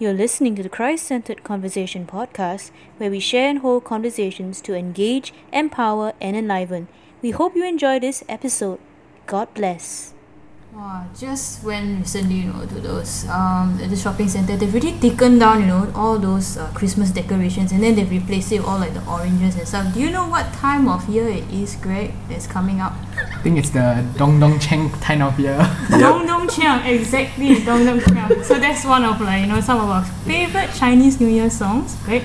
You're listening to the Christ Centered Conversation podcast, where we share and hold conversations to engage, empower, and enliven. We hope you enjoy this episode. God bless. Wow, just went recently, you know, to those um at the shopping center. They've really taken down, you know, all those uh, Christmas decorations, and then they've replaced it with all like the oranges and stuff. Do you know what time of year it is, Greg? That's coming up. I think it's the Dong Dong Cheng time of year. Dong Dong Chiang, exactly, Dong Dong Chiang. So that's one of like you know some of our favorite Chinese New Year songs, right?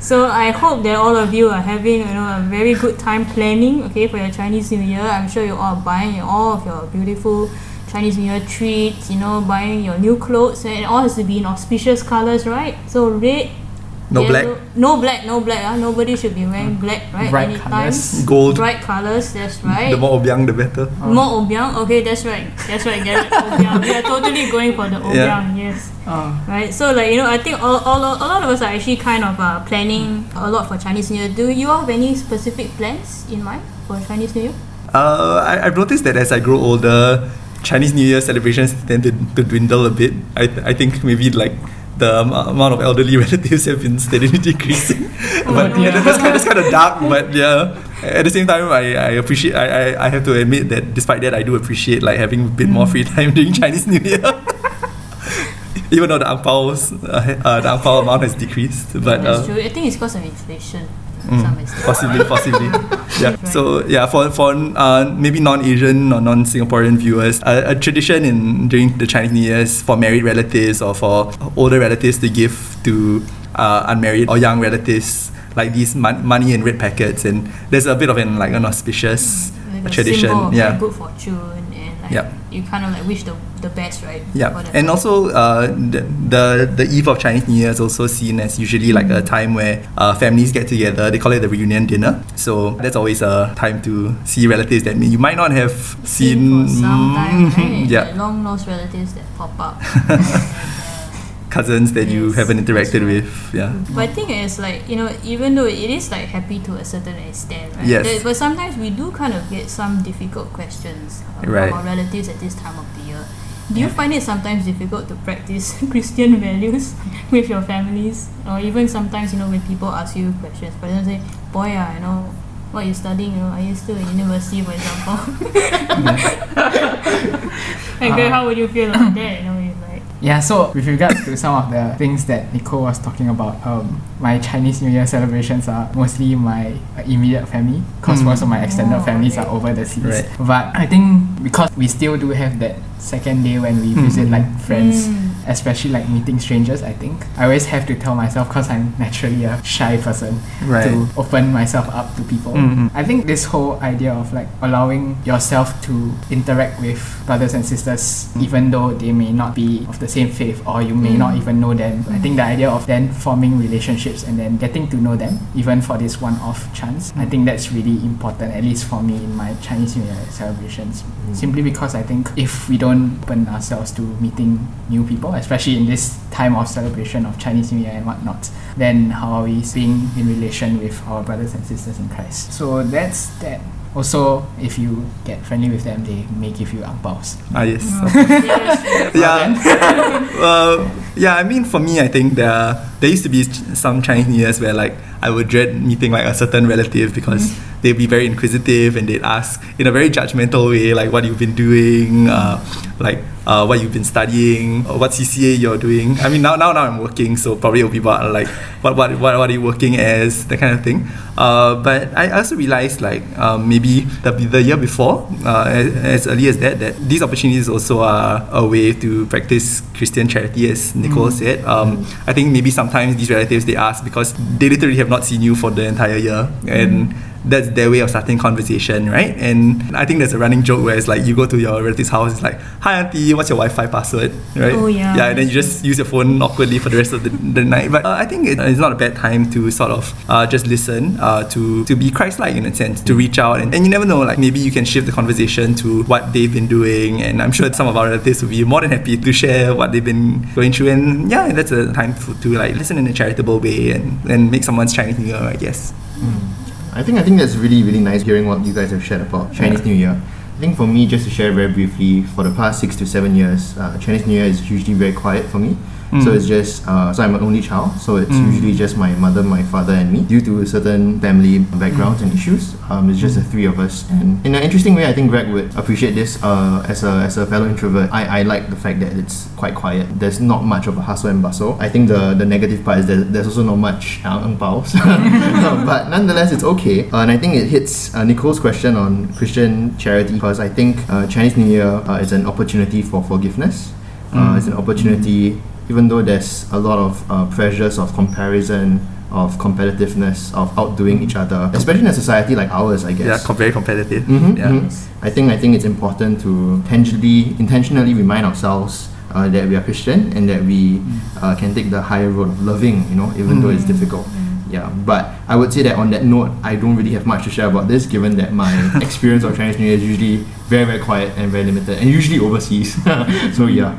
So I hope that all of you are having you know a very good time planning, okay, for your Chinese New Year. I'm sure you all are buying all of your beautiful Chinese New Year treats, you know, buying your new clothes, and it all has to be in auspicious colors, right? So red. No black? yellow- No black, no black. Uh. Nobody should be wearing black, right? Bright Anytime. colours. Gold. Bright colors, that's right. The more obiang, the better. More obiang, okay, that's right. That's right, Garrett. Obiang. We are totally going for the obiang, yes. Oh, Right, so like you know, I think all, all, a lot of us are actually kind of uh, planning a lot for Chinese New Year. Do you have any specific plans in mind for Chinese New Year? Uh, I, I've noticed that as I grow older, Chinese New Year celebrations tend to, to dwindle a bit. I, I think maybe like the am- amount of elderly relatives have been steadily decreasing. but no. yeah, that's kind, of, that's kind of dark. But yeah, at the same time, I, I appreciate. I, I, I have to admit that despite that, I do appreciate like having a bit more free time during Chinese New Year. Even though the angpao's, uh, uh, the angpao amount has decreased, but That's uh, true. I think it's because of inflation. Mm, possibly, possibly. yeah. Right. So yeah, for for uh, maybe non-Asian or non-Singaporean viewers, a, a tradition in during the Chinese New Year's for married relatives or for older relatives to give to uh, unmarried or young relatives like these mon- money in red packets, and there's a bit of an like an auspicious Like tradition. symbol yeah. good fortune like Yep. you kind of like wish the, the best, right? Yeah, and also uh, the, the the eve of Chinese New Year is also seen as usually like a time where uh, families get together. They call it the reunion dinner. So that's always a time to see relatives that you might not have seen. for some time, right? yeah, long lost relatives that pop up. cousins that you haven't interacted right. with. Yeah, But I think it's like you know, even though it is like happy to a certain extent, right? Yes. There- But sometimes we do kind of get some difficult questions uh, Right. from our relatives at this time of the year. Do you find it sometimes difficult to practice Christian values with your families, or even sometimes you know when people ask you questions, for example, say, "Boy, ah, you know." What you studying? You know, are you still in university, for example? and Greg, how would you feel about that? You know, you like yeah. So with regards to some of the things that Nicole was talking about, um, my Chinese New Year celebrations are mostly my uh, immediate family, because Mm. most of my extended Oh, families okay. are over the seas. Right. But I think because we still do have that second day when we visit Mm. like friends. Mm. Especially like meeting strangers, I think I always have to tell myself because I'm naturally a shy person Right. to open myself up to people. Mhm. I think this whole idea of like allowing yourself to interact with brothers and sisters, even though they may not be of the same faith or you may not Mm. even know them. I think the idea of then forming relationships and then getting to know them, even for this one-off chance, I think that's really important. At least for me in my Chinese New Year celebrations, simply because I think if we don't open ourselves to meeting new people, especially in this time of celebration of Chinese New Year and whatnot, then how are we being in relation with our brothers and sisters in Christ? So that's that. Also, if you get friendly with them, they may give you angpaos. ah yes. Yes. yeah. uh, yeah, I mean, for me, I think there there used to be some Chinese New Years where like I would dread meeting like a certain relative because they'd be very inquisitive and they'd ask in a very judgmental way like what you've been doing, uh, like uh, what you've been studying, or what CCA you're doing. I mean, now now now I'm working, so probably it'll be about like what what what, what are you working as that kind of thing. Uh, but I also realized like um, maybe the, the year before, uh, as, as early as that, that these opportunities also are a way to practice Christian charity, as Nicole said. Um, I think maybe sometimes these relatives they ask because they literally have not seen you for the entire year, and that's their way of starting conversation, right? And I think there's a running joke where it's like you go to your relative's house, it's like, "Hi, auntie, what's your Wi-Fi password?" Right? Oh, yeah, Yeah, and then you just use your phone awkwardly for the rest of the, the night. But uh, I think it, it's not a bad time to sort of uh, just listen, uh, to to be Christ-like in a sense, to reach out, and, and you never know, like maybe you can shift the conversation to what they've been doing, and I'm sure some of our relatives will be more than happy to share what they've been going through, and yeah, that's a time to, to like listen in a charitable way and and make someone's Chinese New Year, I guess. I think I think that's really really nice hearing what you guys have shared about Chinese New Year. I think for me, just to share very briefly, for the past six to seven years, uh, Chinese New Year is usually very quiet for me. So it's just uh, so I'm an only child. So it's Mm. usually just my mother, my father, and me. Due to certain family backgrounds and issues, um, it's just the three of us. And in an interesting way, I think Greg would appreciate this. Uh, as a as a fellow introvert, I, I like the fact that it's quite quiet. There's not much of a hustle and bustle. I think the the negative part is that there's also not much ang paos. but nonetheless, it's okay. Uh, and I think it hits uh, Nicole's question on Christian charity because I think uh, Chinese New Year uh, is an opportunity for forgiveness. Uh, it's an opportunity, even though there's a lot of uh, pressures of comparison, of competitiveness, of outdoing each other, especially in a society like ours, I Yeah, guess. com- very competitive. Mhm, Yeah. mhm. I think I think it's important to tangibly, intentionally remind ourselves uh, that we are Christian and that we uh, can take the higher road of loving, you know, even though it's difficult. Yeah, but I would say that on that note, I don't really have much to share about this, given that my experience of Chinese New Year is usually very, very quiet and very limited, and usually overseas. so yeah.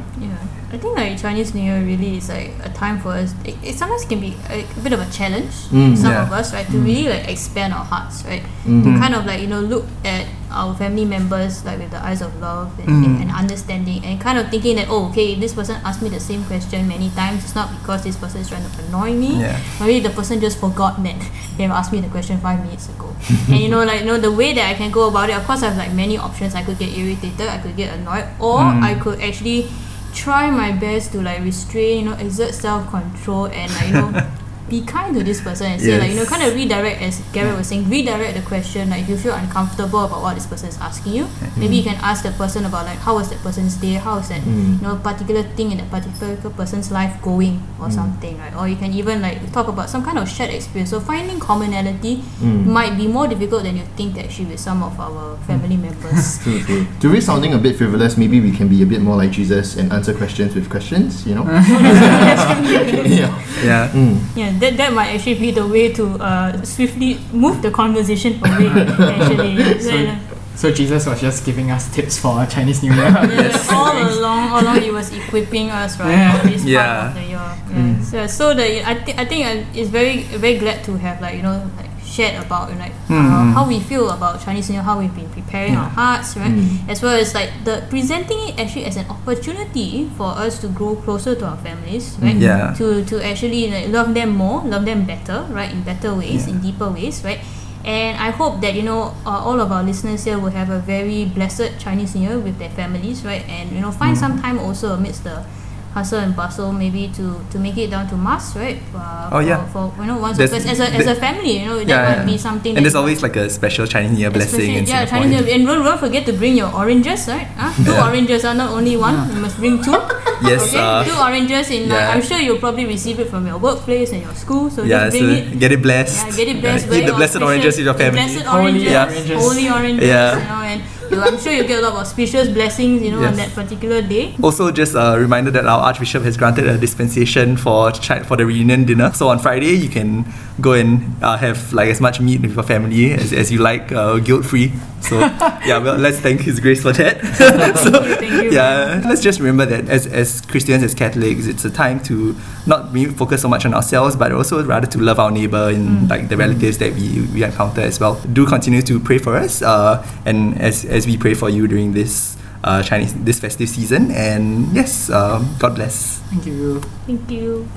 Yeah, I think like Chinese New Year really is like a time for us. It, it sometimes can be a, a bit of a challenge. Mm. to some Yeah. of us, right, to really like expand our hearts, right, Mm. to kind of like you know look at our family members like with the eyes of love and, Mm. and understanding, and kind of thinking that oh, okay, this person asked me the same question many times. It's not because this person is trying to annoy me. Yeah. Maybe the person just forgot that they have asked me the question five minutes ago. and you know, like you know, the way that I can go about it, of course, I have like many options. I could get irritated, I could get annoyed, or Mm. I could actually try my best to like restrain, you know, exert self control and like you know. Be kind to this person and say like you know kind of redirect as Garrett was saying redirect the question like if you feel uncomfortable about what this person is asking you maybe you can ask the person about like how was that person's day how is that Mm. you know particular thing in that particular person's life going or something right or you can even like talk about some kind of shared experience so finding commonality Mm. might be more difficult than you think actually with some of our family members True, true. To risk sounding a bit frivolous, maybe we can be a bit more like Jesus and answer questions with questions, you know? yeah. Yeah. Mm. yeah that, that might actually be the way to uh, swiftly move the conversation away actually So, Yeah. so Jesus was just giving us tips for Chinese New Year. Yeah, all along, all along, he was equipping us, right, Yeah. for this part Yeah. of the year. Yeah. So, so that I think I think uh, it's very very glad to have like you know like shared about you know, like uh, Mm. how we feel about Chinese New Year, how we've been preparing our hearts, right, Mm. as well as like the presenting it actually as an opportunity for us to grow closer to our families, right, Yeah. to to actually like, love them more, love them better, right, in better ways, Yeah. in deeper ways, right. And I hope that you know uh, all of our listeners here will have a very blessed Chinese New Year with their families, right? And you know find some time also amidst the hustle and bustle, maybe to to make it down to mass, right? Uh, Oh, for, yeah. For you know once or There's- twice as a as a family, you know that Yeah, might yeah. be something. And that there's always like a special Chinese New Year blessing in yeah, Singapore. Chinese New Year. And don't, don't forget to bring your oranges, right? Huh? Two Yeah. oranges are not only one. You must bring two. Yes, Okay, uh, two oranges in. Like, yeah. I'm sure you'll probably receive it from your workplace and your school. So yeah, just so bring it. get it blessed. Yeah, get it blessed. Yeah, very Eat the blessed oranges with your family. Blessed Holy oranges, oranges. holy oranges. Yeah. You know, and you, I'm sure you get a lot of auspicious blessings. You know, on that particular day. Also, just a reminder that our Archbishop has granted a dispensation for chi- for the reunion dinner. So on Friday, you can go and uh, have like as much meat with your family as, as you like, uh, guilt free. So yeah, well, let's thank His Grace for that. so Thank you. yeah, let's just remember that as as Christians, as Catholics, it's a time to not be focus so much on ourselves, but also rather to love our neighbor and like the relatives that we we encounter as well. Do continue to pray for us, uh, and as as we pray for you during this uh, Chinese this festive season. And yes, um, God bless. Thank you. Thank you.